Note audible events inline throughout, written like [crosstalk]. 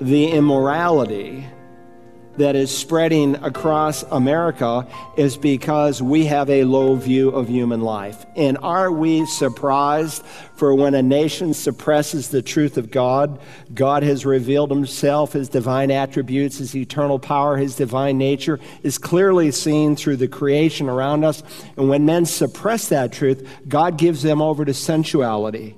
the immorality that is spreading across America is because we have a low view of human life. And are we surprised for when a nation suppresses the truth of God? God has revealed himself, his divine attributes, his eternal power, his divine nature is clearly seen through the creation around us. And when men suppress that truth, God gives them over to sensuality.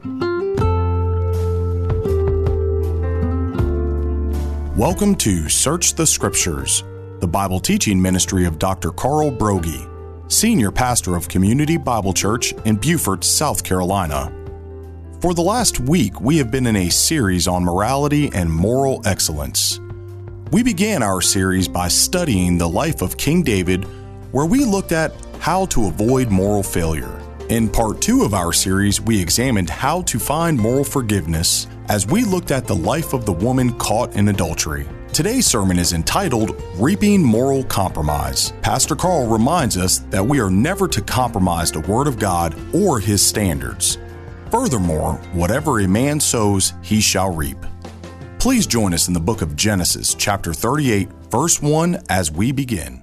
Welcome to Search the Scriptures, the Bible teaching ministry of Dr. Carl Broggi, Senior Pastor of Community Bible Church in Beaufort, South Carolina. For the last week, we have been in a series on morality and moral excellence. We began our series by studying the life of King David, where we looked at how to avoid moral failure. In part two of our series, we examined how to find moral forgiveness as we looked at the life of the woman caught in adultery. Today's sermon is entitled Reaping Moral Compromise. Pastor Carl reminds us that we are never to compromise the Word of God or His standards. Furthermore, whatever a man sows, he shall reap. Please join us in the book of Genesis, chapter 38, verse 1, as we begin.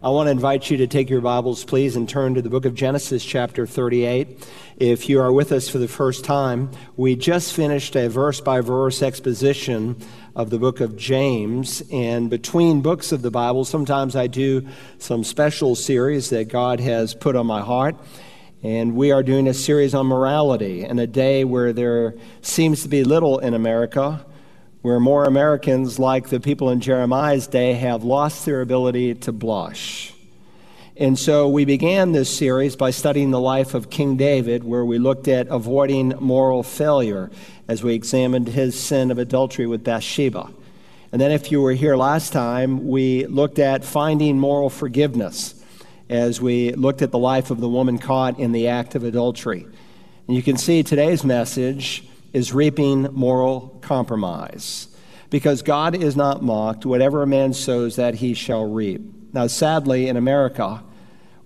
I want to invite you to take your Bibles, please, and turn to the book of Genesis, chapter 38. If you are with us for the first time, we just finished a verse by verse exposition of the book of James. And between books of the Bible, sometimes I do some special series that God has put on my heart. And we are doing a series on morality in a day where there seems to be little in America where more Americans, like the people in Jeremiah's day, have lost their ability to blush. And so we began this series by studying the life of King David, where we looked at avoiding moral failure as we examined his sin of adultery with Bathsheba. And then, if you were here last time, we looked at finding moral forgiveness as we looked at the life of the woman caught in the act of adultery. And you can see today's message is reaping moral compromise. Because God is not mocked. Whatever a man sows, that he shall reap. Now, sadly, in America,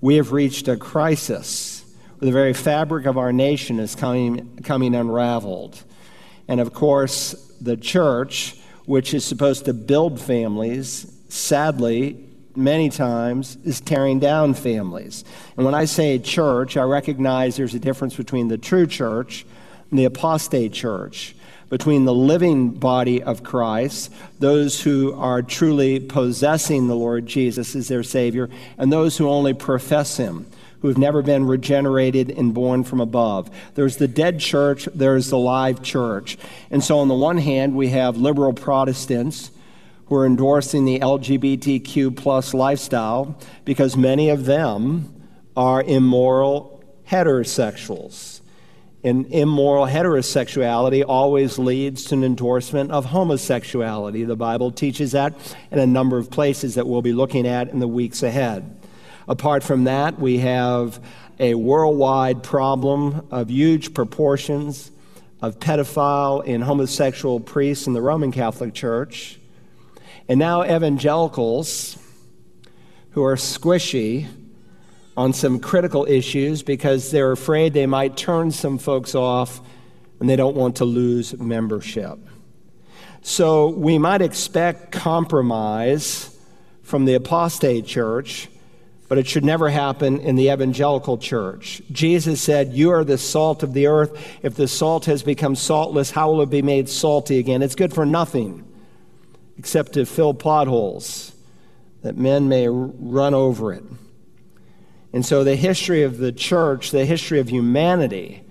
we have reached a crisis where the very fabric of our nation is coming, coming unraveled. And of course, the church, which is supposed to build families, sadly, many times is tearing down families. And when I say church, I recognize there's a difference between the true church and the apostate church, between the living body of Christ, those who are truly possessing the Lord Jesus as their Savior, and those who only profess Him, who have never been regenerated and born from above. There's the dead church, there's the live church. And so, on the one hand, we have liberal Protestants who are endorsing the LGBTQ plus lifestyle because many of them are immoral heterosexuals. And immoral heterosexuality always leads to an endorsement of homosexuality. The Bible teaches that in a number of places that we'll be looking at in the weeks ahead. Apart from that, we have a worldwide problem of huge proportions of pedophile and homosexual priests in the Roman Catholic Church. And now evangelicals who are squishy on some critical issues because they're afraid they might turn some folks off and they don't want to lose membership. So we might expect compromise from the apostate church, but it should never happen in the evangelical church. Jesus said, You are the salt of the earth. If the salt has become saltless, how will it be made salty again? It's good for nothing except to fill potholes that men may run over it. And so the history of the church, the history of humanity,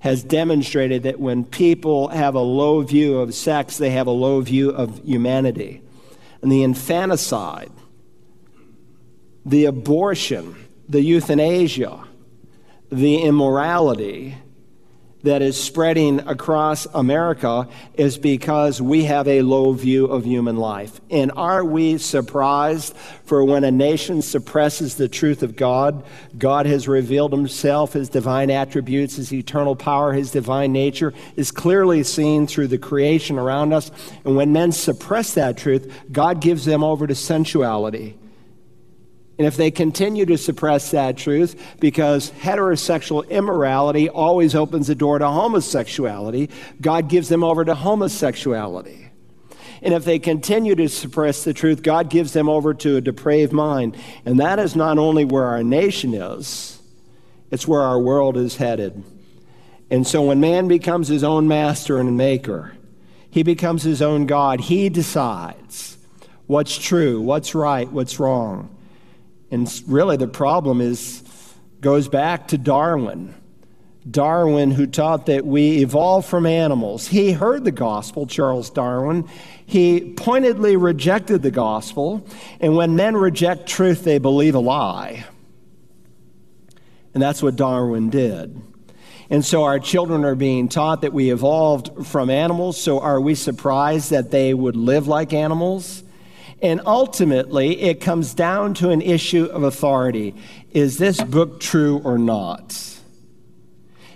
has demonstrated that when people have a low view of sex, they have a low view of humanity. And the infanticide, the abortion, the euthanasia, the immorality, that is spreading across America is because we have a low view of human life. And are we surprised for when a nation suppresses the truth of God? God has revealed himself, his divine attributes, his eternal power, his divine nature is clearly seen through the creation around us. And when men suppress that truth, God gives them over to sensuality and if they continue to suppress that truth, because heterosexual immorality always opens the door to homosexuality, God gives them over to homosexuality. And if they continue to suppress the truth, God gives them over to a depraved mind. And that is not only where our nation is, it's where our world is headed. And so when man becomes his own master and maker, he becomes his own God. He decides what's true, what's right, what's wrong. And really, the problem is goes back to Darwin. Darwin, who taught that we evolved from animals. He heard the gospel, Charles Darwin. He pointedly rejected the gospel. And when men reject truth, they believe a lie. And that's what Darwin did. And so our children are being taught that we evolved from animals. So are we surprised that they would live like animals? And ultimately, it comes down to an issue of authority. Is this book true or not?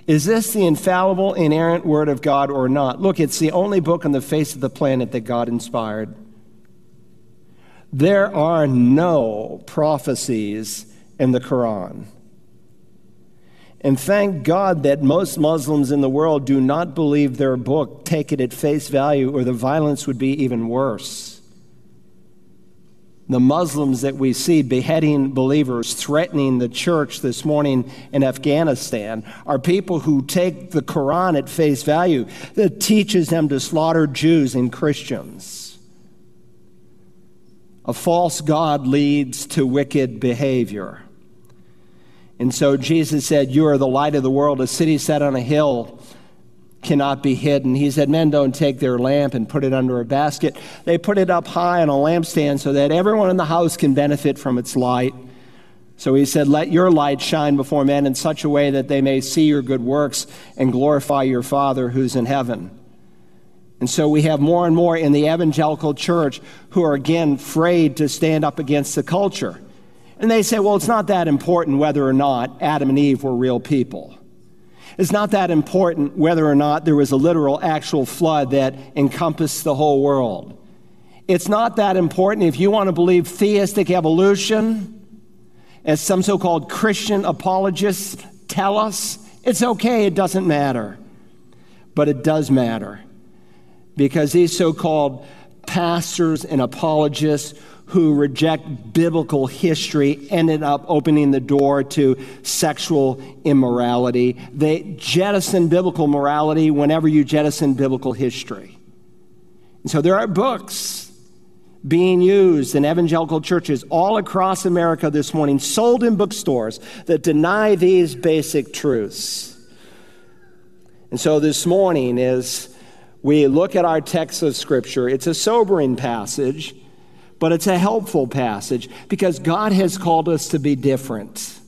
Is this the infallible, inerrant Word of God or not? Look, it's the only book on the face of the planet that God inspired. There are no prophecies in the Quran. And thank God that most Muslims in the world do not believe their book, take it at face value, or the violence would be even worse the Muslims that we see beheading believers, threatening the church this morning in Afghanistan, are people who take the Quran at face value that teaches them to slaughter Jews and Christians. A false God leads to wicked behavior. And so Jesus said, You are the light of the world, a city set on a hill cannot be hidden. He said, Men don't take their lamp and put it under a basket. They put it up high on a lampstand so that everyone in the house can benefit from its light. So he said, Let your light shine before men in such a way that they may see your good works and glorify your Father who's in heaven. And so we have more and more in the evangelical church who are again afraid to stand up against the culture. And they say, well, it's not that important whether or not Adam and Eve were real people. It's not that important whether or not there was a literal, actual flood that encompassed the whole world. It's not that important if you want to believe theistic evolution, as some so called Christian apologists tell us. It's okay, it doesn't matter. But it does matter because these so called pastors and apologists who reject biblical history ended up opening the door to sexual immorality. They jettison biblical morality whenever you jettison biblical history. And so there are books being used in evangelical churches all across America this morning, sold in bookstores that deny these basic truths. And so this morning, as we look at our text of Scripture, it's a sobering passage but it's a helpful passage because God has called us to be different.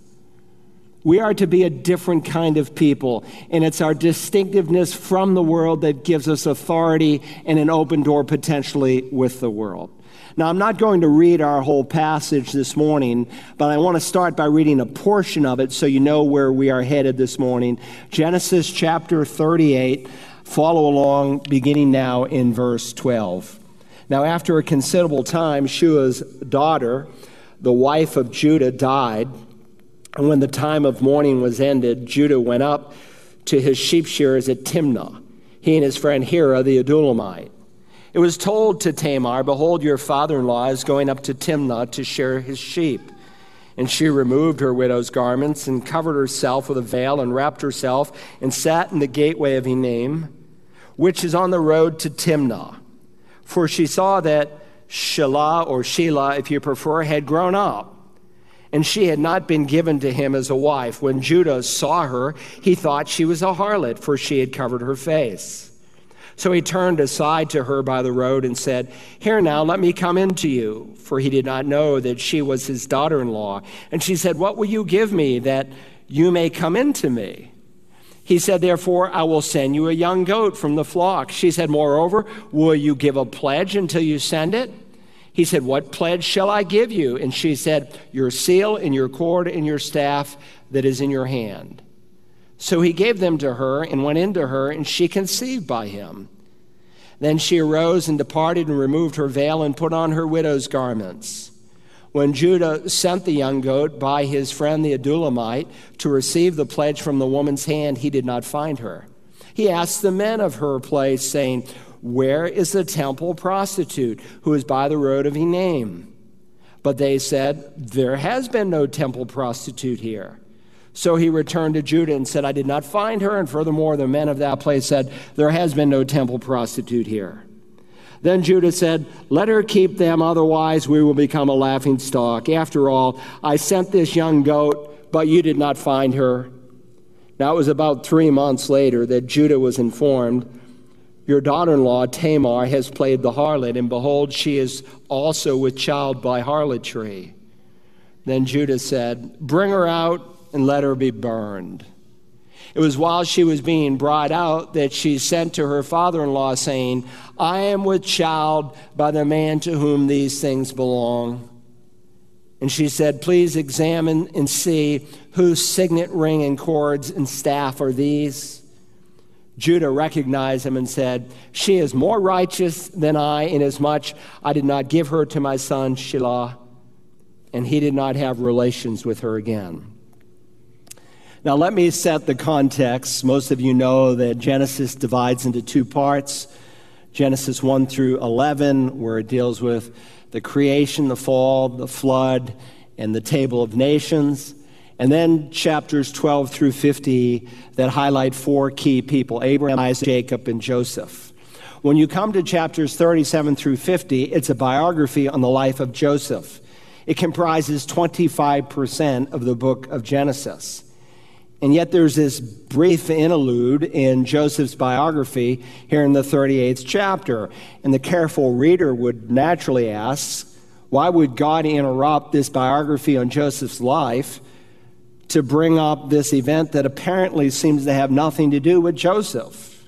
We are to be a different kind of people, and it's our distinctiveness from the world that gives us authority and an open door potentially with the world. Now, I'm not going to read our whole passage this morning, but I want to start by reading a portion of it so you know where we are headed this morning. Genesis chapter 38. Follow along beginning now in verse 12. Now, after a considerable time, Shua's daughter, the wife of Judah, died. And when the time of mourning was ended, Judah went up to his sheep shearers at Timnah, he and his friend Hira the Adullamite. It was told to Tamar, Behold, your father in law is going up to Timnah to shear his sheep. And she removed her widow's garments and covered herself with a veil and wrapped herself and sat in the gateway of Enaim, which is on the road to Timnah for she saw that Shelah, or Sheila, if you prefer, had grown up, and she had not been given to him as a wife. When Judah saw her, he thought she was a harlot, for she had covered her face. So he turned aside to her by the road and said, Here now, let me come in to you. For he did not know that she was his daughter in law. And she said, What will you give me that you may come in to me? He said, Therefore, I will send you a young goat from the flock. She said, Moreover, will you give a pledge until you send it? He said, What pledge shall I give you? And she said, Your seal and your cord and your staff that is in your hand. So he gave them to her and went into her, and she conceived by him. Then she arose and departed and removed her veil and put on her widow's garments. When Judah sent the young goat by his friend the Adullamite to receive the pledge from the woman's hand, he did not find her. He asked the men of her place, saying, Where is the temple prostitute who is by the road of Enaim? But they said, There has been no temple prostitute here. So he returned to Judah and said, I did not find her. And furthermore, the men of that place said, There has been no temple prostitute here. Then Judah said, Let her keep them, otherwise we will become a laughing stock. After all, I sent this young goat, but you did not find her. Now it was about three months later that Judah was informed, Your daughter in law, Tamar, has played the harlot, and behold, she is also with child by harlotry. Then Judah said, Bring her out and let her be burned. It was while she was being brought out that she sent to her father in law, saying, I am with child by the man to whom these things belong. And she said, Please examine and see whose signet ring and cords and staff are these. Judah recognized him and said, She is more righteous than I, inasmuch I did not give her to my son Shelah, and he did not have relations with her again. Now, let me set the context. Most of you know that Genesis divides into two parts Genesis 1 through 11, where it deals with the creation, the fall, the flood, and the table of nations. And then chapters 12 through 50 that highlight four key people Abraham, Isaac, Jacob, and Joseph. When you come to chapters 37 through 50, it's a biography on the life of Joseph. It comprises 25% of the book of Genesis. And yet there's this brief interlude in Joseph's biography here in the 38th chapter. And the careful reader would naturally ask, why would God interrupt this biography on Joseph's life to bring up this event that apparently seems to have nothing to do with Joseph?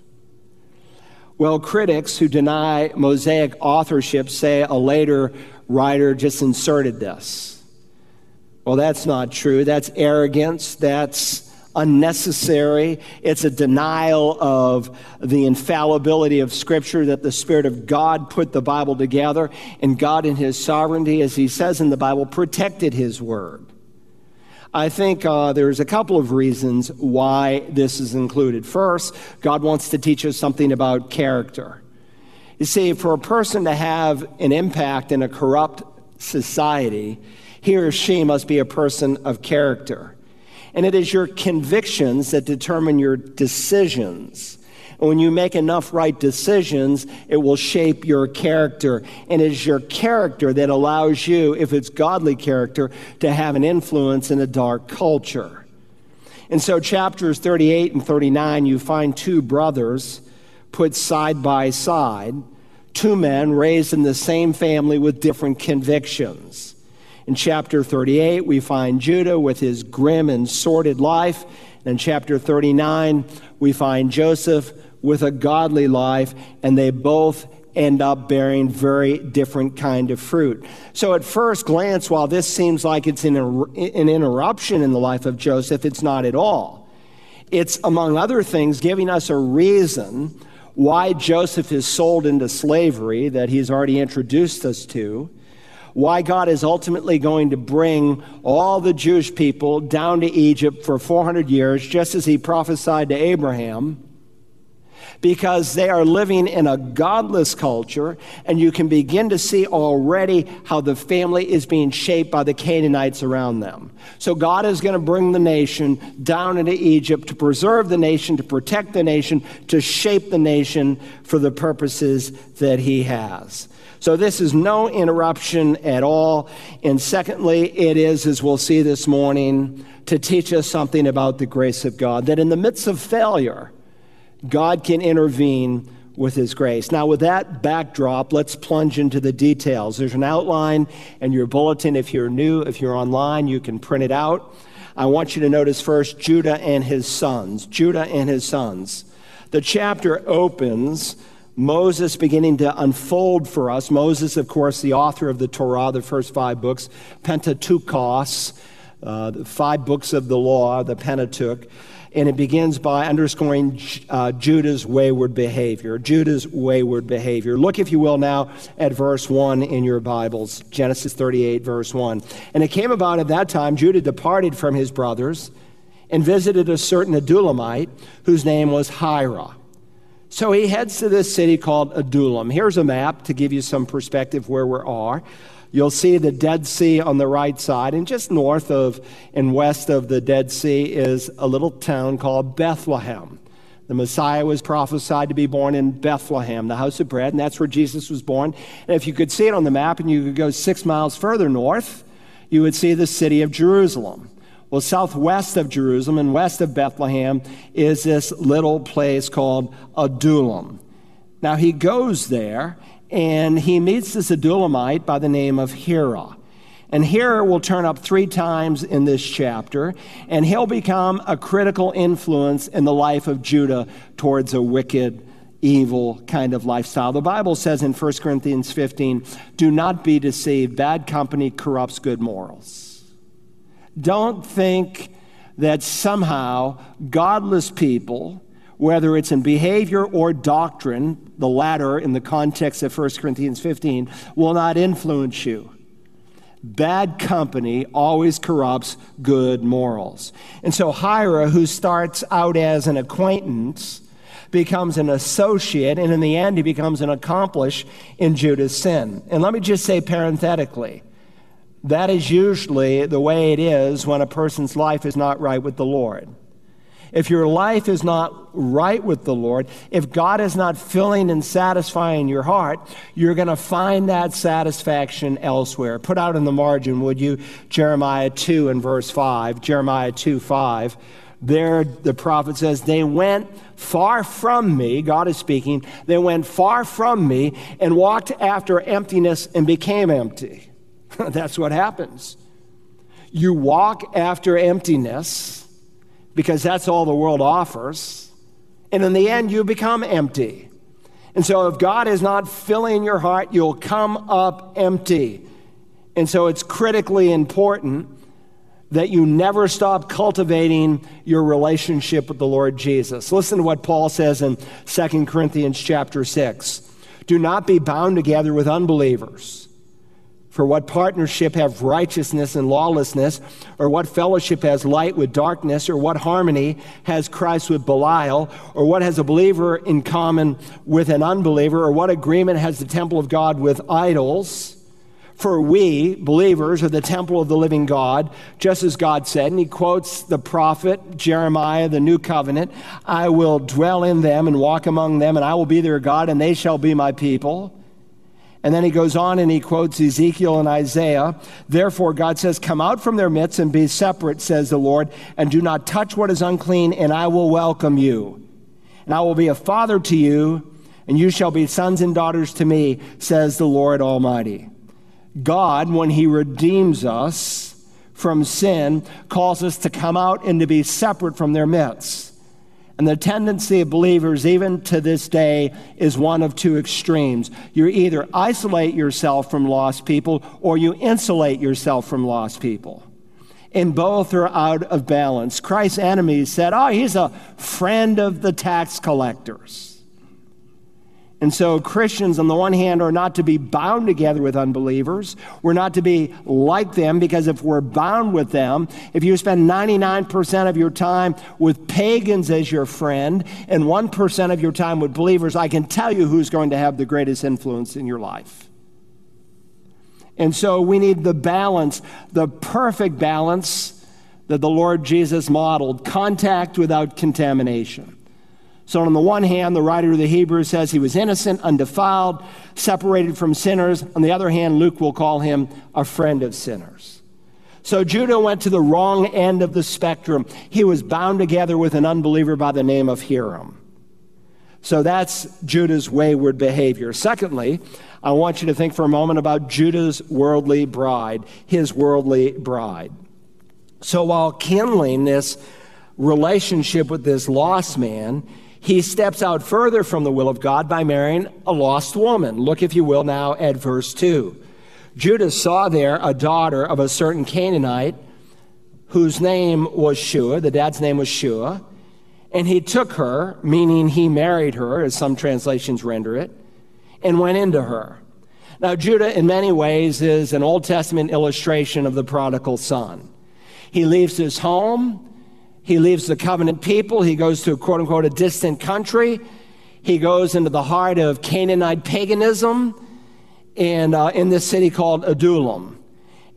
Well, critics who deny Mosaic authorship say a later writer just inserted this. Well, that's not true. That's arrogance. That's unnecessary. It's a denial of the infallibility of Scripture that the Spirit of God put the Bible together, and God, in His sovereignty, as He says in the Bible, protected His Word. I think uh, there's a couple of reasons why this is included. First, God wants to teach us something about character. You see, for a person to have an impact in a corrupt society, he or she must be a person of character. And it is your convictions that determine your decisions. And when you make enough right decisions, it will shape your character. And it is your character that allows you, if it's godly character, to have an influence in a dark culture. And so, chapters 38 and 39, you find two brothers put side by side, two men raised in the same family with different convictions. In chapter 38, we find Judah with his grim and sordid life. And in chapter 39, we find Joseph with a godly life, and they both end up bearing very different kind of fruit. So at first glance, while this seems like it's an, an interruption in the life of Joseph, it's not at all. It's, among other things, giving us a reason why Joseph is sold into slavery that he's already introduced us to why God is ultimately going to bring all the Jewish people down to Egypt for 400 years, just as he prophesied to Abraham, because they are living in a godless culture, and you can begin to see already how the family is being shaped by the Canaanites around them. So, God is going to bring the nation down into Egypt to preserve the nation, to protect the nation, to shape the nation for the purposes that He has. So this is no interruption at all. And secondly, it is, as we'll see this morning, to teach us something about the grace of God, that in the midst of failure, God can intervene with his grace. Now, with that backdrop, let's plunge into the details. There's an outline in your bulletin. If you're new, if you're online, you can print it out. I want you to notice first Judah and his sons. Judah and his sons. The chapter opens Moses beginning to unfold for us. Moses, of course, the author of the Torah, the first five books, Pentateuchos, uh, the five books of the law, the Pentateuch. And it begins by underscoring uh, Judah's wayward behavior. Judah's wayward behavior. Look, if you will, now at verse 1 in your Bibles, Genesis 38, verse 1. And it came about at that time, Judah departed from his brothers and visited a certain Adullamite whose name was Hira So he heads to this city called Adullam. Here's a map to give you some perspective where we are. You'll see the Dead Sea on the right side, and just north of and west of the Dead Sea is a little town called Bethlehem. The Messiah was prophesied to be born in Bethlehem, the house of bread, and that's where Jesus was born. And if you could see it on the map and you could go six miles further north, you would see the city of Jerusalem. Well, southwest of Jerusalem and west of Bethlehem is this little place called Adullam. Now he goes there and he meets this Adullamite by the name of Hira. And Hira will turn up three times in this chapter, and he'll become a critical influence in the life of Judah towards a wicked, evil kind of lifestyle. The Bible says in 1 Corinthians 15, do not be deceived. Bad company corrupts good morals. Don't think that somehow godless people whether it's in behavior or doctrine, the latter in the context of 1 Corinthians 15, will not influence you. Bad company always corrupts good morals. And so Hira, who starts out as an acquaintance, becomes an associate, and in the end, he becomes an accomplice in Judah's sin. And let me just say parenthetically, that is usually the way it is when a person's life is not right with the Lord. If your life is not right with the Lord, if God is not filling and satisfying your heart, you're going to find that satisfaction elsewhere. Put out in the margin, would you, Jeremiah 2 and verse 5, Jeremiah 2 5. There, the prophet says, They went far from me, God is speaking, they went far from me and walked after emptiness and became empty. [laughs] That's what happens. You walk after emptiness because that's all the world offers. And in the end, you become empty. And so, if God is not filling your heart, you'll come up empty. And so, it's critically important that you never stop cultivating your relationship with the Lord Jesus. Listen to what Paul says in 2 Corinthians chapter 6. Do not be bound together with unbelievers. For what partnership have righteousness and lawlessness? Or what fellowship has light with darkness? Or what harmony has Christ with Belial? Or what has a believer in common with an unbeliever? Or what agreement has the temple of God with idols? For we, believers, are the temple of the living God, just as God said. And he quotes the prophet Jeremiah, the new covenant I will dwell in them and walk among them, and I will be their God, and they shall be my people. And then he goes on and he quotes Ezekiel and Isaiah. Therefore, God says, Come out from their midst and be separate, says the Lord, and do not touch what is unclean, and I will welcome you. And I will be a father to you, and you shall be sons and daughters to me, says the Lord Almighty. God, when he redeems us from sin, calls us to come out and to be separate from their midst. And the tendency of believers, even to this day, is one of two extremes. You either isolate yourself from lost people or you insulate yourself from lost people. And both are out of balance. Christ's enemies said, Oh, he's a friend of the tax collectors. And so, Christians, on the one hand, are not to be bound together with unbelievers. We're not to be like them because if we're bound with them, if you spend 99% of your time with pagans as your friend and 1% of your time with believers, I can tell you who's going to have the greatest influence in your life. And so, we need the balance, the perfect balance that the Lord Jesus modeled contact without contamination. So, on the one hand, the writer of the Hebrews says he was innocent, undefiled, separated from sinners. On the other hand, Luke will call him a friend of sinners. So, Judah went to the wrong end of the spectrum. He was bound together with an unbeliever by the name of Hiram. So, that's Judah's wayward behavior. Secondly, I want you to think for a moment about Judah's worldly bride, his worldly bride. So, while kindling this relationship with this lost man, he steps out further from the will of God by marrying a lost woman. Look, if you will, now at verse 2. Judah saw there a daughter of a certain Canaanite whose name was Shua, the dad's name was Shua, and he took her, meaning he married her, as some translations render it, and went into her. Now, Judah, in many ways, is an Old Testament illustration of the prodigal son. He leaves his home, he leaves the covenant people. He goes to, quote unquote, a distant country. He goes into the heart of Canaanite paganism and uh, in this city called Adullam.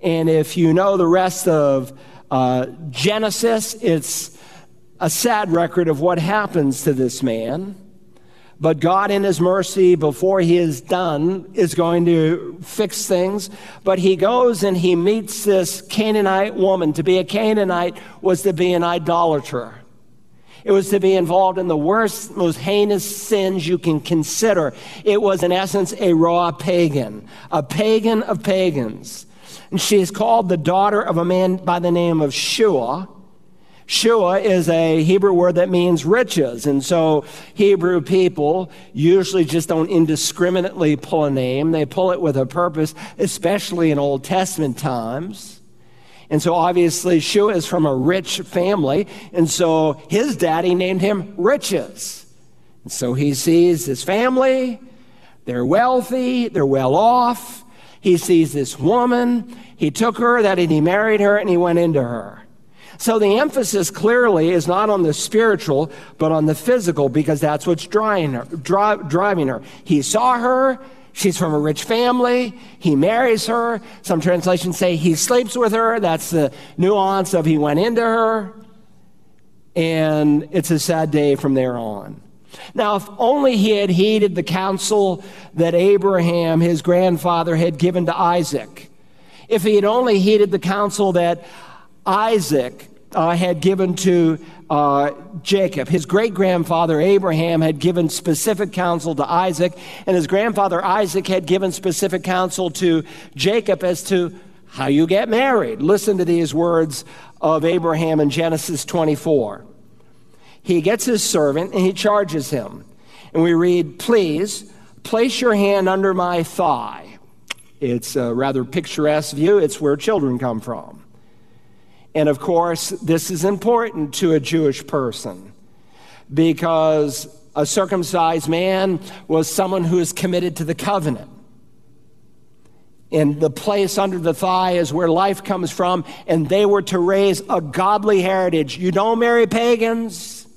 And if you know the rest of uh, Genesis, it's a sad record of what happens to this man. But God, in His mercy, before He is done, is going to fix things. But He goes and He meets this Canaanite woman. To be a Canaanite was to be an idolater. It was to be involved in the worst, most heinous sins you can consider. It was, in essence, a raw pagan, a pagan of pagans. And she is called the daughter of a man by the name of Shua. Shua is a Hebrew word that means riches. And so Hebrew people usually just don't indiscriminately pull a name. They pull it with a purpose, especially in Old Testament times. And so obviously Shua is from a rich family. And so his daddy named him Riches. And so he sees his family, they're wealthy, they're well off. He sees this woman. He took her, that he married her, and he went into her. So the emphasis clearly is not on the spiritual, but on the physical, because that's what's driving her. driving her. He saw her, She's from a rich family. He marries her. Some translations say he sleeps with her. That's the nuance of he went into her. And it's a sad day from there on. Now, if only he had heeded the counsel that Abraham, his grandfather, had given to Isaac. If he had only heeded the counsel that Isaac uh, had given to uh, Jacob. His great grandfather Abraham had given specific counsel to Isaac, and his grandfather Isaac had given specific counsel to Jacob as to how you get married. Listen to these words of Abraham in Genesis 24. He gets his servant and he charges him. And we read, Please place your hand under my thigh. It's a rather picturesque view, it's where children come from. And of course, this is important to a Jewish person because a circumcised man was someone who is committed to the covenant. And the place under the thigh is where life comes from, and they were to raise a godly heritage. You don't marry pagans,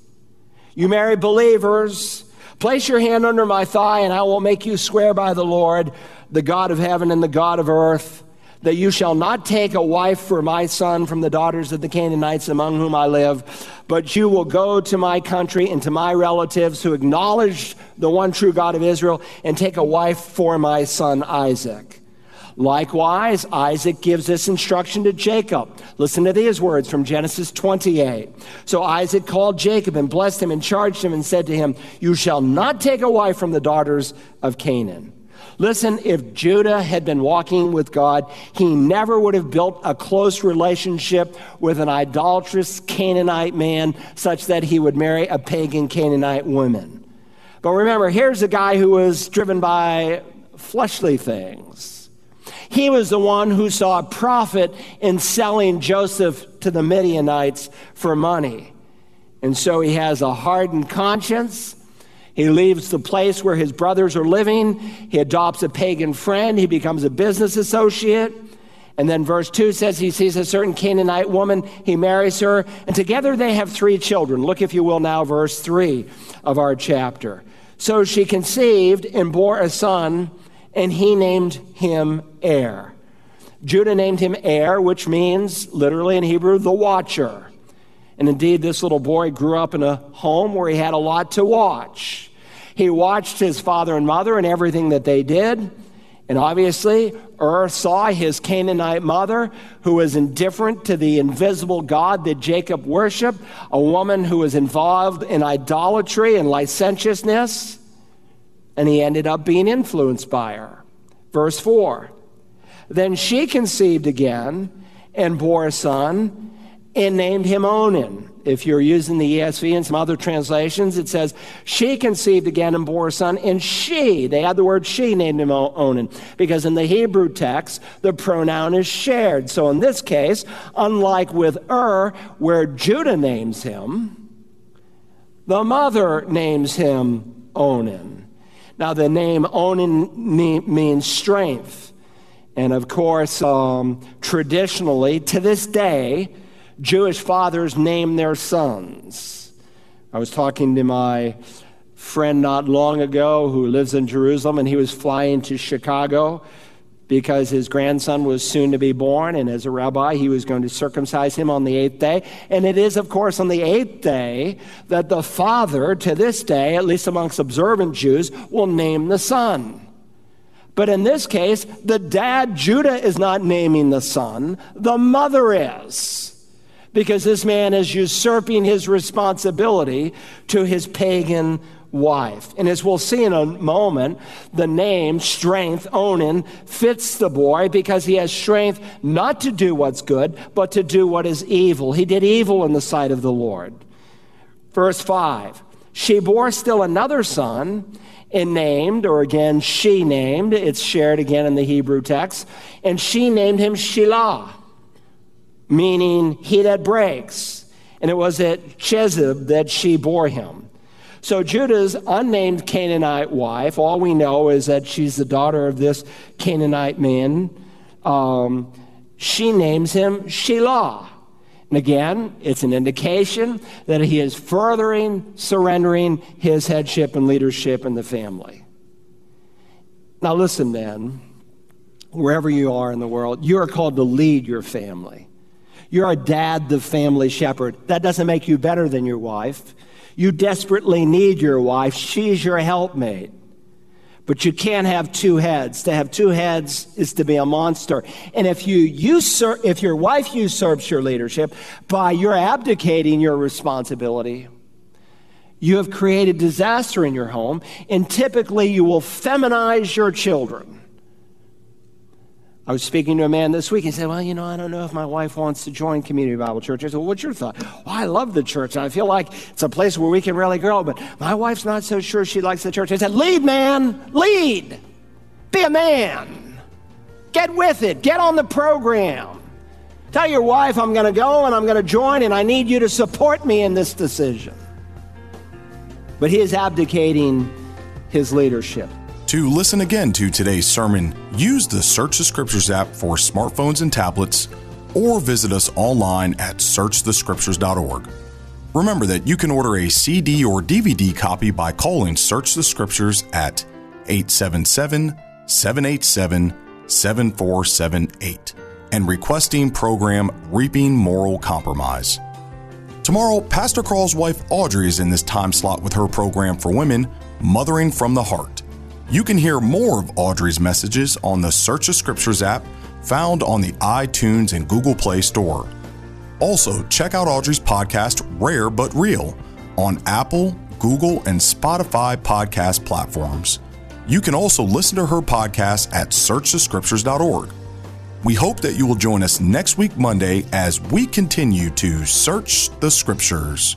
you marry believers. Place your hand under my thigh, and I will make you swear by the Lord, the God of heaven and the God of earth that you shall not take a wife for my son from the daughters of the Canaanites among whom I live, but you will go to my country and to my relatives who acknowledge the one true God of Israel and take a wife for my son Isaac. Likewise, Isaac gives this instruction to Jacob. Listen to these words from Genesis 28. So Isaac called Jacob and blessed him and charged him and said to him, You shall not take a wife from the daughters of Canaan. Listen, if Judah had been walking with God, he never would have built a close relationship with an idolatrous Canaanite man such that he would marry a pagan Canaanite woman. But remember, here's a guy who was driven by fleshly things. He was the one who saw a profit in selling Joseph to the Midianites for money. And so he has a hardened conscience. He leaves the place where his brothers are living. He adopts a pagan friend. He becomes a business associate. And then verse 2 says he sees a certain Canaanite woman. He marries her. And together they have three children. Look, if you will, now, verse 3 of our chapter. So she conceived and bore a son, and he named him Er. Judah named him Er, which means literally in Hebrew, the watcher. And indeed, this little boy grew up in a home where he had a lot to watch. He watched his father and mother and everything that they did. And obviously, Ur saw his Canaanite mother, who was indifferent to the invisible God that Jacob worshiped, a woman who was involved in idolatry and licentiousness. And he ended up being influenced by her. Verse 4 Then she conceived again and bore a son and named him Onan. If you're using the ESV and some other translations, it says, She conceived again and bore a son, and she, they add the word she, named him Onan, because in the Hebrew text, the pronoun is shared. So in this case, unlike with Ur, where Judah names him, the mother names him Onan. Now, the name Onan means strength. And of course, um, traditionally, to this day, Jewish fathers name their sons. I was talking to my friend not long ago who lives in Jerusalem, and he was flying to Chicago because his grandson was soon to be born, and as a rabbi, he was going to circumcise him on the eighth day. And it is, of course, on the eighth day that the father, to this day, at least amongst observant Jews, will name the son. But in this case, the dad, Judah, is not naming the son, the mother is. Because this man is usurping his responsibility to his pagan wife. And as we'll see in a moment, the name strength, Onan, fits the boy because he has strength not to do what's good, but to do what is evil. He did evil in the sight of the Lord. Verse 5 She bore still another son. And named, or again, she named, it's shared again in the Hebrew text, and she named him Shelah, meaning he that breaks. And it was at Chezib that she bore him. So Judah's unnamed Canaanite wife, all we know is that she's the daughter of this Canaanite man. Um, she names him Shelah. And again, it's an indication that he is furthering, surrendering his headship and leadership in the family. Now, listen, then, wherever you are in the world, you are called to lead your family. You're a dad, the family shepherd. That doesn't make you better than your wife. You desperately need your wife. She's your helpmate. But you can't have two heads. To have two heads is to be a monster. And if you usurp, if your wife usurps your leadership by your abdicating your responsibility, you have created disaster in your home, and typically you will feminize your children. I was speaking to a man this week. He said, Well, you know, I don't know if my wife wants to join Community Bible Church. I said, well, What's your thought? Well, I love the church. I feel like it's a place where we can really grow, but my wife's not so sure she likes the church. I said, Lead, man. Lead. Be a man. Get with it. Get on the program. Tell your wife I'm going to go and I'm going to join, and I need you to support me in this decision. But he is abdicating his leadership. To listen again to today's sermon, use the Search the Scriptures app for smartphones and tablets, or visit us online at searchthescriptures.org. Remember that you can order a CD or DVD copy by calling Search the Scriptures at 877 787 7478 and requesting program Reaping Moral Compromise. Tomorrow, Pastor Carl's wife Audrey is in this time slot with her program for women, Mothering from the Heart. You can hear more of Audrey's messages on the Search of Scriptures app found on the iTunes and Google Play Store. Also, check out Audrey's podcast, Rare But Real, on Apple, Google, and Spotify podcast platforms. You can also listen to her podcast at searchthescriptures.org. We hope that you will join us next week, Monday, as we continue to search the Scriptures.